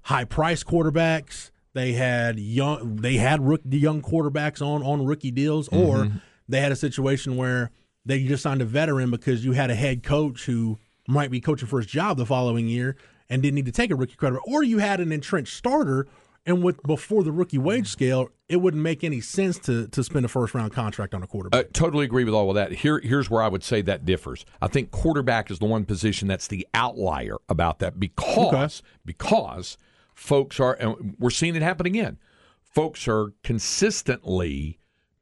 high price quarterbacks, they had young, they had rook, young quarterbacks on on rookie deals, mm-hmm. or they had a situation where they just signed a veteran because you had a head coach who might be coaching for his job the following year and didn't need to take a rookie credit, or you had an entrenched starter. And with before the rookie wage scale, it wouldn't make any sense to to spend a first round contract on a quarterback. Uh, totally agree with all of that. Here, here's where I would say that differs. I think quarterback is the one position that's the outlier about that because because folks are, and we're seeing it happen again. Folks are consistently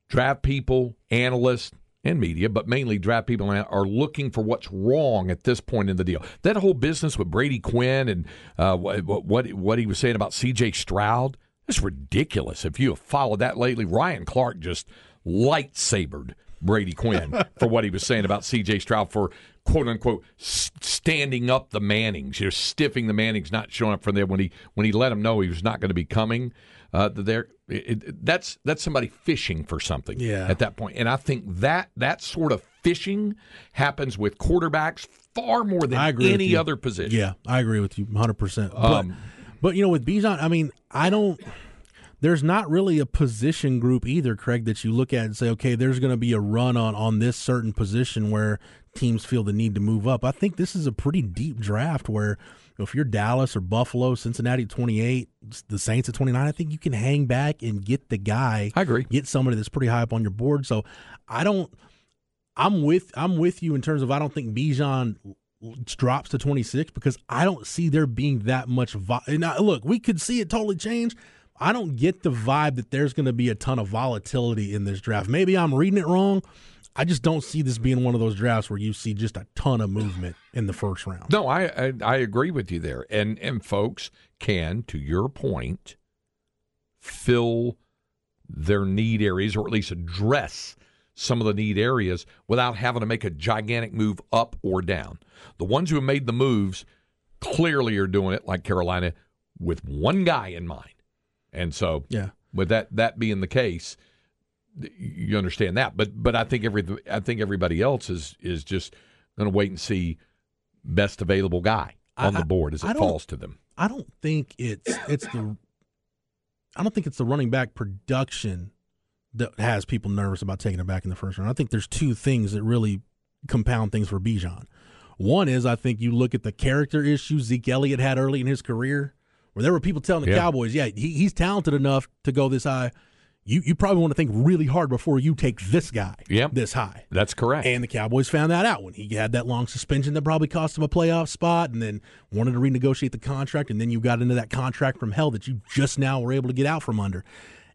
draft people, analysts, and media, but mainly draft people are looking for what's wrong at this point in the deal. That whole business with Brady Quinn and uh, what, what what he was saying about C.J. Stroud. It's ridiculous. If you have followed that lately, Ryan Clark just lightsabered Brady Quinn for what he was saying about C.J. Stroud for quote unquote standing up the Mannings, you're stiffing the Mannings, not showing up for them when he when he let him know he was not going to be coming. Uh, there, that's that's somebody fishing for something Yeah. at that point, and I think that that sort of fishing happens with quarterbacks far more than any other position. Yeah, I agree with you 100%. But, Um, but you know, with Bijan, I mean, I don't. There's not really a position group either, Craig, that you look at and say, okay, there's going to be a run on on this certain position where teams feel the need to move up. I think this is a pretty deep draft where if you're Dallas or Buffalo, Cincinnati at 28, the Saints at 29, I think you can hang back and get the guy. I agree. Get somebody that's pretty high up on your board. So I don't. I'm with I'm with you in terms of I don't think Bijan drops to 26 because I don't see there being that much. Vi- now, look, we could see it totally change. I don't get the vibe that there's going to be a ton of volatility in this draft. Maybe I'm reading it wrong. I just don't see this being one of those drafts where you see just a ton of movement in the first round. No, I, I I agree with you there, and and folks can, to your point, fill their need areas or at least address some of the need areas without having to make a gigantic move up or down. The ones who have made the moves clearly are doing it, like Carolina, with one guy in mind, and so Yeah. with that that being the case, you understand that. But but I think every I think everybody else is is just going to wait and see best available guy on I- the board as it falls to them. I don't think it's it's the I don't think it's the running back production that has people nervous about taking it back in the first round. I think there's two things that really compound things for Bijan. One is I think you look at the character issues Zeke Elliott had early in his career, where there were people telling the Yeah. Cowboys, "Yeah, he, he's talented enough to go this high." You you probably want to think really hard before you take this guy Yep. this high. That's correct. And the Cowboys found that out when he had that long suspension that probably cost him a playoff spot and then wanted to renegotiate the contract. And then you got into that contract from hell that you just now were able to get out from under.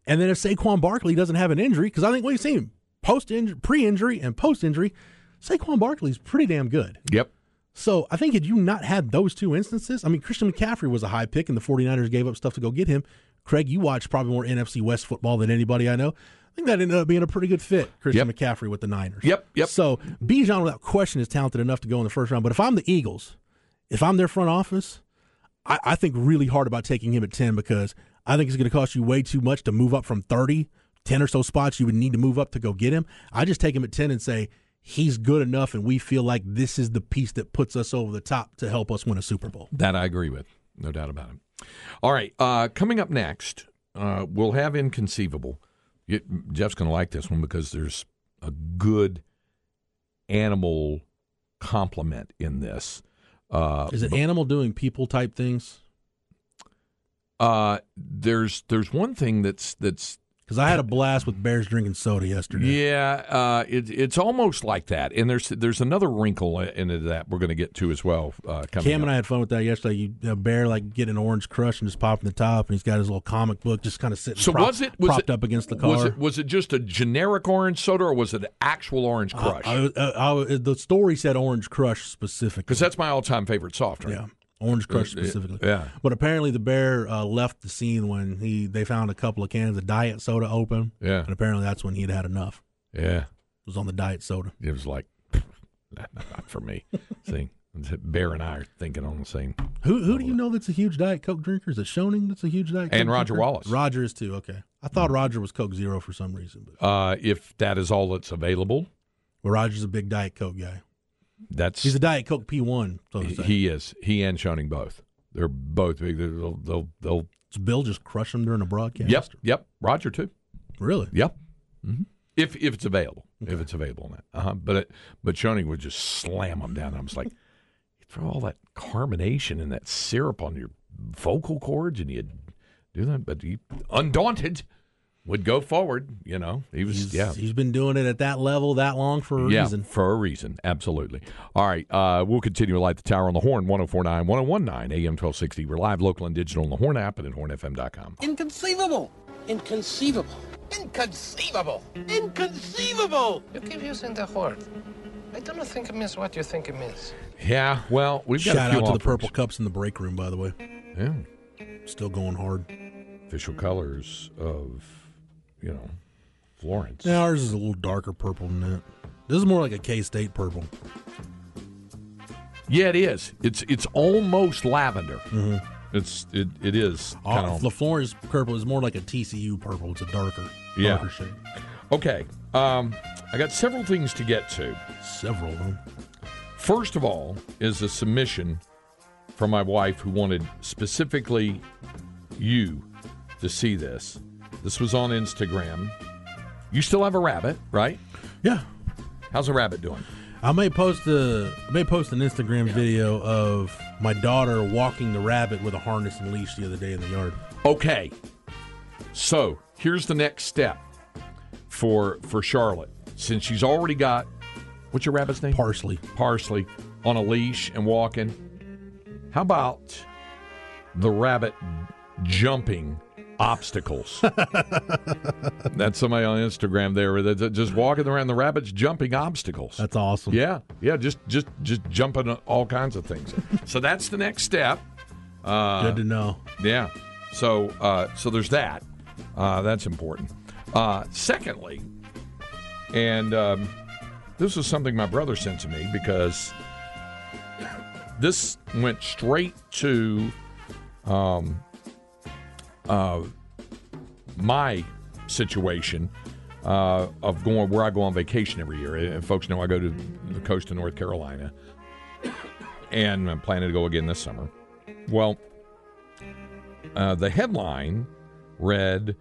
And then if Saquon Barkley doesn't have an injury, because I think we've seen post injury, pre injury, and post injury, Saquon Barkley's pretty damn good. yep. So I think had you not had those two instances, I mean, Christian McCaffrey was a high pick and the 49ers gave up stuff to go get him. Craig, you watch probably more NFC West football than anybody I know. I think that ended up being a pretty good fit, Christian Yep. McCaffrey with the Niners. Yep, yep. So Bijan, without question, is talented enough to go in the first round. But if I'm the Eagles, if I'm their front office, I, I think really hard about taking him at 10 because I think it's going to cost you way too much to move up from 30, 10 or so spots you would need to move up to go get him. I just take him at 10 and say, he's good enough, and we feel like this is the piece that puts us over the top to help us win a Super Bowl. That I agree with. No doubt about it. All right. Uh, coming up next, uh, we'll have Inconceivable. You- Jeff's going to like this one because there's a good animal complement in this. Uh, Is it animal doing people type things? uh, there's there's one thing that's that's Because I had a blast with bears drinking soda yesterday. Yeah, uh, it, it's almost like that, and there's there's another wrinkle in it that we're going to get to as well. Uh, coming Cam and up. I had fun with that yesterday. You, a bear like getting an orange crush and just popping the top, and he's got his little comic book just kind of sitting. So prop- was it was propped it, up against the car? Was it was it just a generic orange soda, or was it an actual orange crush? I, I, I, the story said orange crush specifically. Because that's my all-time favorite soft drink. Yeah, orange crush Uh, specifically. yeah. But apparently the bear uh, left the scene when he they found a couple of cans of diet soda open. Yeah. and apparently that's when he'd had enough. Yeah, It was on the diet soda. it was like not, for me. See, Bear and I are thinking on the same. Who who do you know that's a huge diet coke drinker? Is it Schoening that's a huge diet? Coke and Roger drinker? Wallace. Roger is too. Okay, I thought Roger was Coke Zero for some reason, but Uh, if that is all that's available, well, Roger's a big diet coke guy. That's He's a diet coke P one. So he, is. He and Schoening both. They're both big. They'll they'll, they'll Does Bill just crush them during a broadcast? Yep, yep. Roger too. Really? Yep. hmm If if it's available, if it's available in that. Uh-huh. But it, but Schoening would just slam them down. I was like, you throw all that carbonation and that syrup on your vocal cords, and you do that. But he, undaunted, would go forward. You know, he was He's, yeah. he's been doing it at that level that long for a yeah, reason. for a reason. Absolutely. All right. Uh, we'll continue to light the tower on the horn, 1049, 1019, AM 1260. We're live, local, and digital on the Horn app and at hornfm.com. Inconceivable! Inconceivable! Inconceivable! Inconceivable! You keep using the word. I don't think it means what you think it means. Yeah, well, we've got Shout a few out to the purple cups in the break room, by the way. Yeah. Still going hard. official colors of, you know, Florence. Yeah, ours is a little darker purple than that. This is more like a K State purple. Yeah, it is. It's it's almost lavender. It's it it is kind Oh, the Florence purple is more like a TCU purple. It's a darker, Yeah. darker shade. okay. Um, I got several things to get to. Several of them. First of all, is a submission from my wife who wanted specifically you to see this. This was on Instagram. You still have a rabbit, right? Yeah, How's a rabbit doing? I may post a I may post an Instagram video of my daughter walking the rabbit with a harness and leash the other day in the yard. Okay. So here's the next step for for Charlotte. Since she's already got what's your rabbit's name? Parsley. Parsley on a leash and walking. How about the rabbit jumping obstacles? That's somebody on Instagram there that's just walking around the rabbits jumping obstacles. That's awesome. Yeah, yeah, just just just jumping all kinds of things. so that's the next step. Uh, Good to know. yeah. So uh, so there's that. Uh, that's important. Uh, secondly, and um, this is something my brother sent to me because this went straight to um, uh, my situation uh, of going where I go on vacation every year. And folks know I go to the coast of North Carolina, and I'm planning to go again this summer. Well, uh, the headline read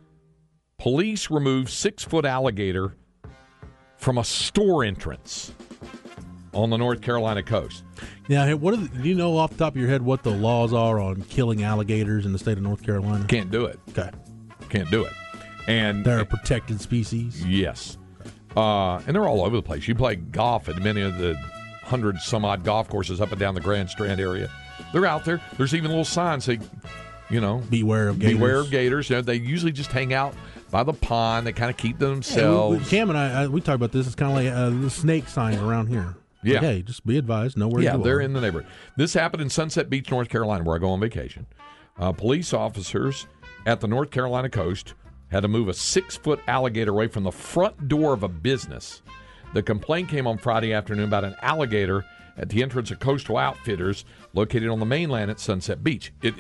Police remove six foot alligator from a store entrance on the North Carolina coast. Now, what are the, do you know off the top of your head what the laws are on killing alligators in the state of North Carolina? Can't do it. Okay, Can't do it. And they're a protected species. yes. Uh, and they're all over the place. You play golf at many of the hundred some odd golf courses up and down the Grand Strand area. They're out there. There's even little signs say, you know, Beware of gators. beware of gators. You know, they usually just hang out by the pond. They kind of keep to Yeah, we- themselves. we- Cam and I, I, we talk about this. It's kind of like uh, the snake sign around here. Yeah. Like, hey, just be advised. Know where yeah, they're in the neighborhood. This happened in Sunset Beach, North Carolina, where I go on vacation. Uh, police officers at the North Carolina coast had to move a six foot alligator away from the front door of a business. The complaint came on Friday afternoon about an alligator at the entrance of Coastal Outfitters located on the mainland at Sunset Beach. It,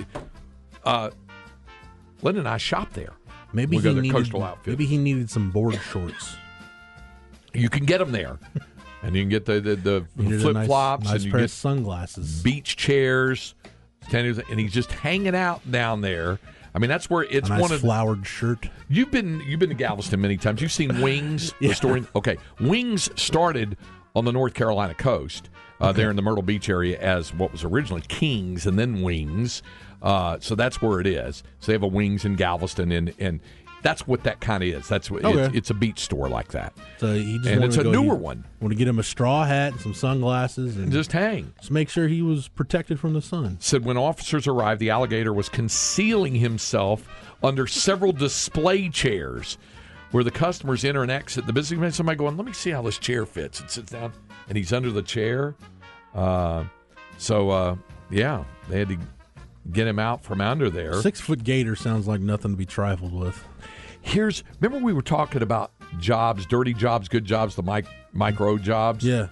uh, Lynn and I shop there. Maybe we he needed. Maybe he needed some board shorts. You can get them there. And you can get the, the, the He needed a flip nice- flops nice and you pair get sunglasses. beach chairs, and he's just hanging out down there. I mean, that's where it's nice one of. flowered shirt. You've been you've been to Galveston many times. You've seen Wings, the story. Okay, Wings started on the North Carolina coast, uh, there in the Myrtle Beach area, as what was originally Kings and then Wings. Uh, so that's where it is. So they have a Wings in Galveston, and and that's what that kind of is. That's what Okay. it's, it's a beach store like that. So he just And it's a newer he one. Want to get him a straw hat and some sunglasses and Just hang. just make sure he was protected from the sun. said when officers arrived, the alligator was concealing himself under several display chairs where the customers enter and exit. The business man, somebody going, let me see how this chair fits. And sits down, and he's under the chair. Uh, so, uh, yeah, they had to get him out from under there. Six foot gator sounds like nothing to be trifled with. Here's, remember we were talking about jobs, dirty jobs, good jobs, the mic, micro jobs? Yeah.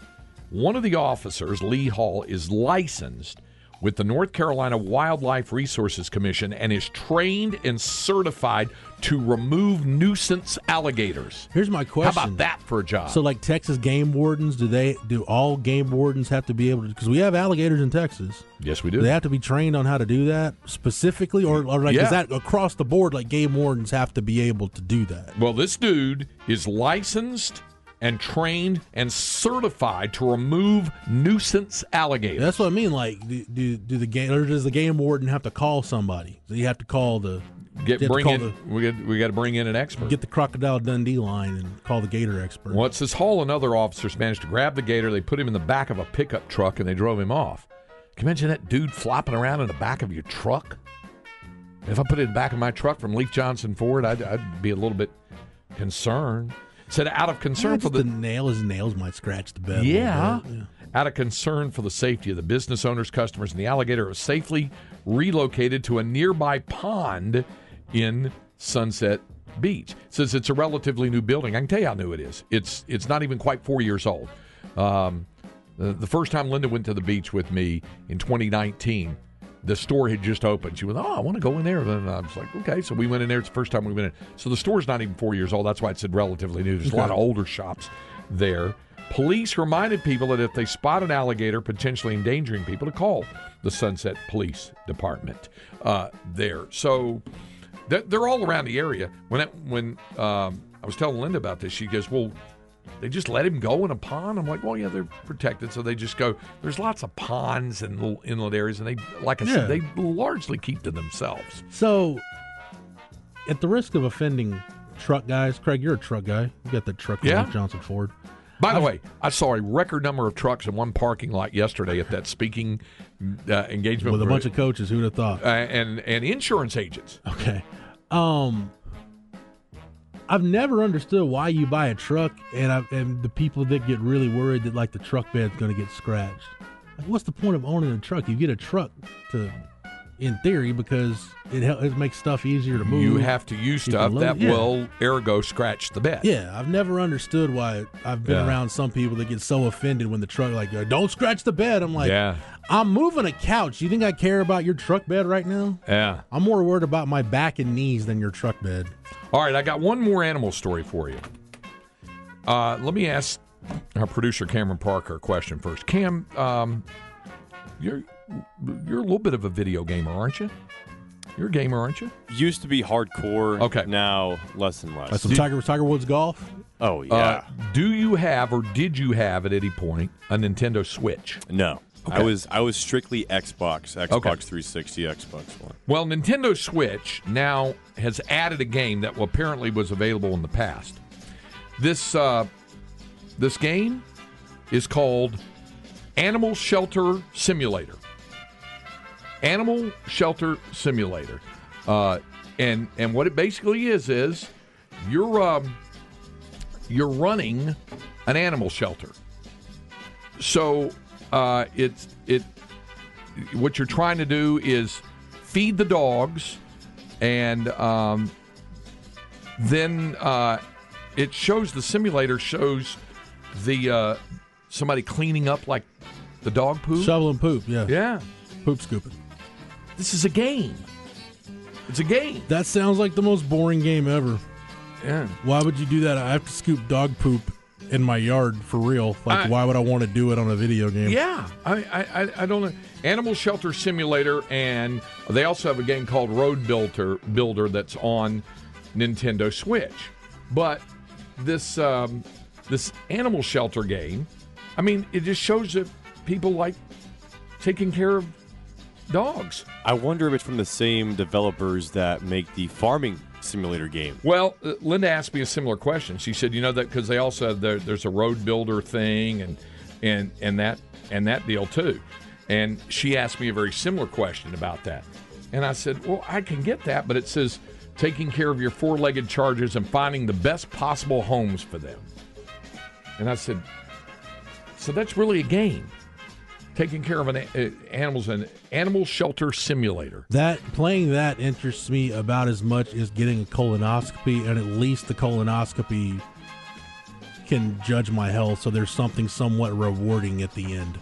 One of the officers, Lee Hall, is licensed with the North Carolina Wildlife Resources Commission and is trained and certified to remove nuisance alligators. Here's my question. How about that for a job? So, like Texas game wardens, do they do all game wardens have to be able to? Because we have alligators in Texas. yes, we Do do. they have to be trained on how to do that specifically, or, or like Yeah. is that across the board? Like game wardens have to be able to do that. well, this dude is licensed and trained and certified to remove nuisance alligators. That's what I mean. Like, do do, do the game or does the game warden have to call somebody? Do you have to call the Get you have to bring in. the- we got we got to bring in an expert. get the crocodile Dundee line and call the gator expert. Once this Hall and other officers managed to grab the gator, they put him in the back of a pickup truck and they drove him off. Can you imagine that dude flopping around in the back of your truck? If I put it in the back of my truck from Leif Johnson Ford, I'd, I'd be a little bit concerned. Said out of concern for the the nail, his nails might scratch the bed. yeah. yeah. Out of concern for the safety of the business owners, customers, and the alligator, was safely relocated to a nearby pond in Sunset Beach. Says it's a relatively new building. I can tell you how new it is. It's it's not even quite four years old. Um, the, the first time Linda went to the beach with me in 2019, the store had just opened. She went, "Oh, I want to go in there." And I was like, "Okay." So we went in there. It's the first time we went in. So the store's not even four years old. That's why it said relatively new. There's a lot of older shops there. Police reminded people that if they spot an alligator potentially endangering people, to call the Sunset Police Department uh, there. So they're, they're all around the area. When it, when um, I was telling Linda about this, she goes, "Well, they just let him go in a pond." I'm like, "Well, yeah, they're protected, so they just go." There's lots of ponds and little inlet areas, and they, like I Yeah. said, they largely keep to themselves. So, at the risk of offending truck guys, Craig, you're a truck guy. You got the truck Yeah. Johnson Ford. By the way, I saw a record number of trucks in one parking lot yesterday at that speaking uh, engagement With a bunch of coaches, who'd have thought? uh, and and insurance agents. Okay. Um I've never understood why you buy a truck and I and the people that get really worried that like the truck bed's going to get scratched. Like what's the point of owning a truck? You get a truck to in theory because it it makes stuff easier to move. You have to use You stuff that yeah. will ergo scratch the bed. Yeah, I've never understood why I've been Yeah. around some people that get so offended when the truck like uh, don't scratch the bed. I'm like, Yeah. I'm moving a couch. You think I care about your truck bed right now? Yeah. I'm more worried about my back and knees than your truck bed. All right, I got one more animal story for you. Uh, let me ask our producer Cameron Parker a question first. Cam, um, you're you're a little bit of a video gamer, aren't you? You're a gamer, aren't you? Used to be hardcore. Okay. Now less and less. That's some Tiger Tiger Woods golf. oh yeah. Uh, do you have or did you have at any point a Nintendo Switch? no. I was I was strictly Xbox, Xbox Okay. 360, Xbox One. Well, Nintendo Switch now has added a game that apparently was available in the past. This uh, this game is called Animal Shelter Simulator. Animal Shelter Simulator, uh, and and what it basically is is you're um, you're running an animal shelter. So uh, it's it what you're trying to do is feed the dogs, and um, then uh, it shows the simulator shows the uh, somebody cleaning up like the dog poop. Shovel and poop, yeah. yeah, Poop scooping. This is a game. It's a game. That sounds like the most boring game ever. Yeah. Why would you do that? I have to scoop dog poop in my yard for real. Like, I- why would I want to do it on a video game? Yeah, I, I, I- I don't know. Animal Shelter Simulator, and they also have a game called Road Builder Builder that's on Nintendo Switch. But this um, this Animal Shelter game I mean, it just shows that people like taking care of dogs. I wonder if it's from the same developers that make the farming simulator game. Well, uh, Linda asked me a similar question. She said, "You know that because they also have there, there's a road builder thing and and and that and that deal too." And she asked me a very similar question about that. And I said, "Well, I can get that, but it says taking care of your four-legged chargers and finding the best possible homes for them." And I said, "So that's really a game." Taking care of an uh, animals an animal shelter simulator. That playing that interests me about as much as getting a colonoscopy, and at least the colonoscopy can judge my health. So there's something somewhat rewarding at the end.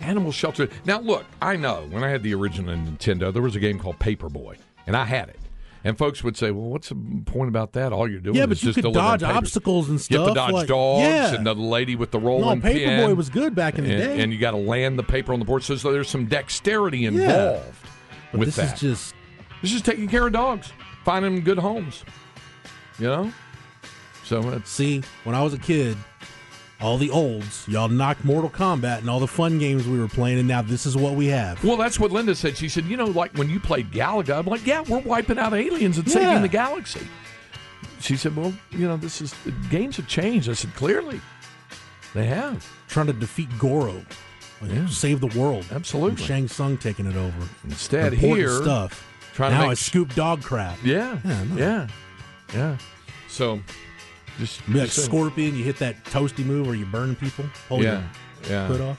Animal Shelter. Now, look, I know when I had the original Nintendo, there was a game called Paperboy, and I had it. And folks would say, "Well, what's the point about that? All you're doing Yeah, is but you just could dodge papers. obstacles and You have to dodge like- dogs yeah. and the lady with the No, rolling pin. Paperboy was good back in the and, day. and you got to land the paper on the board. So, so there's some dexterity involved but with this that. is just this is taking care of dogs, finding them good homes. You know, so see when I was a kid. All the olds, y'all knocked Mortal Kombat and all the fun games we were playing, and now this is what we have. Well, that's what Linda said. She said, you know, like when you played Galaga, I'm like, yeah, we're wiping out aliens and Yeah. saving the galaxy. She said, well, you know, this is games have changed. I said, clearly, they have. Trying to defeat Goro, like, Yeah. save the world. Absolutely. Shang Tsung taking it over. Instead, Important here, stuff. trying to now make it's scoop dog crap. Yeah, Yeah, no. yeah, yeah. So, just, like saying. Scorpion, you hit that toasty move where you burn people. Pull yeah, yeah. hood off.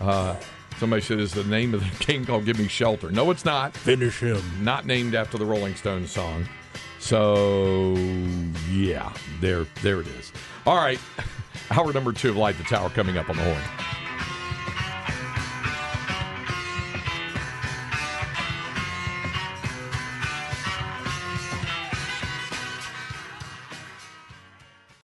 Uh, somebody said, "Is the name of the game called Give Me Shelter?" No, it's not. Finish him. Not named after the Rolling Stones song. So yeah, there, there it is. All right, hour number two of Light the Tower coming up on the horn.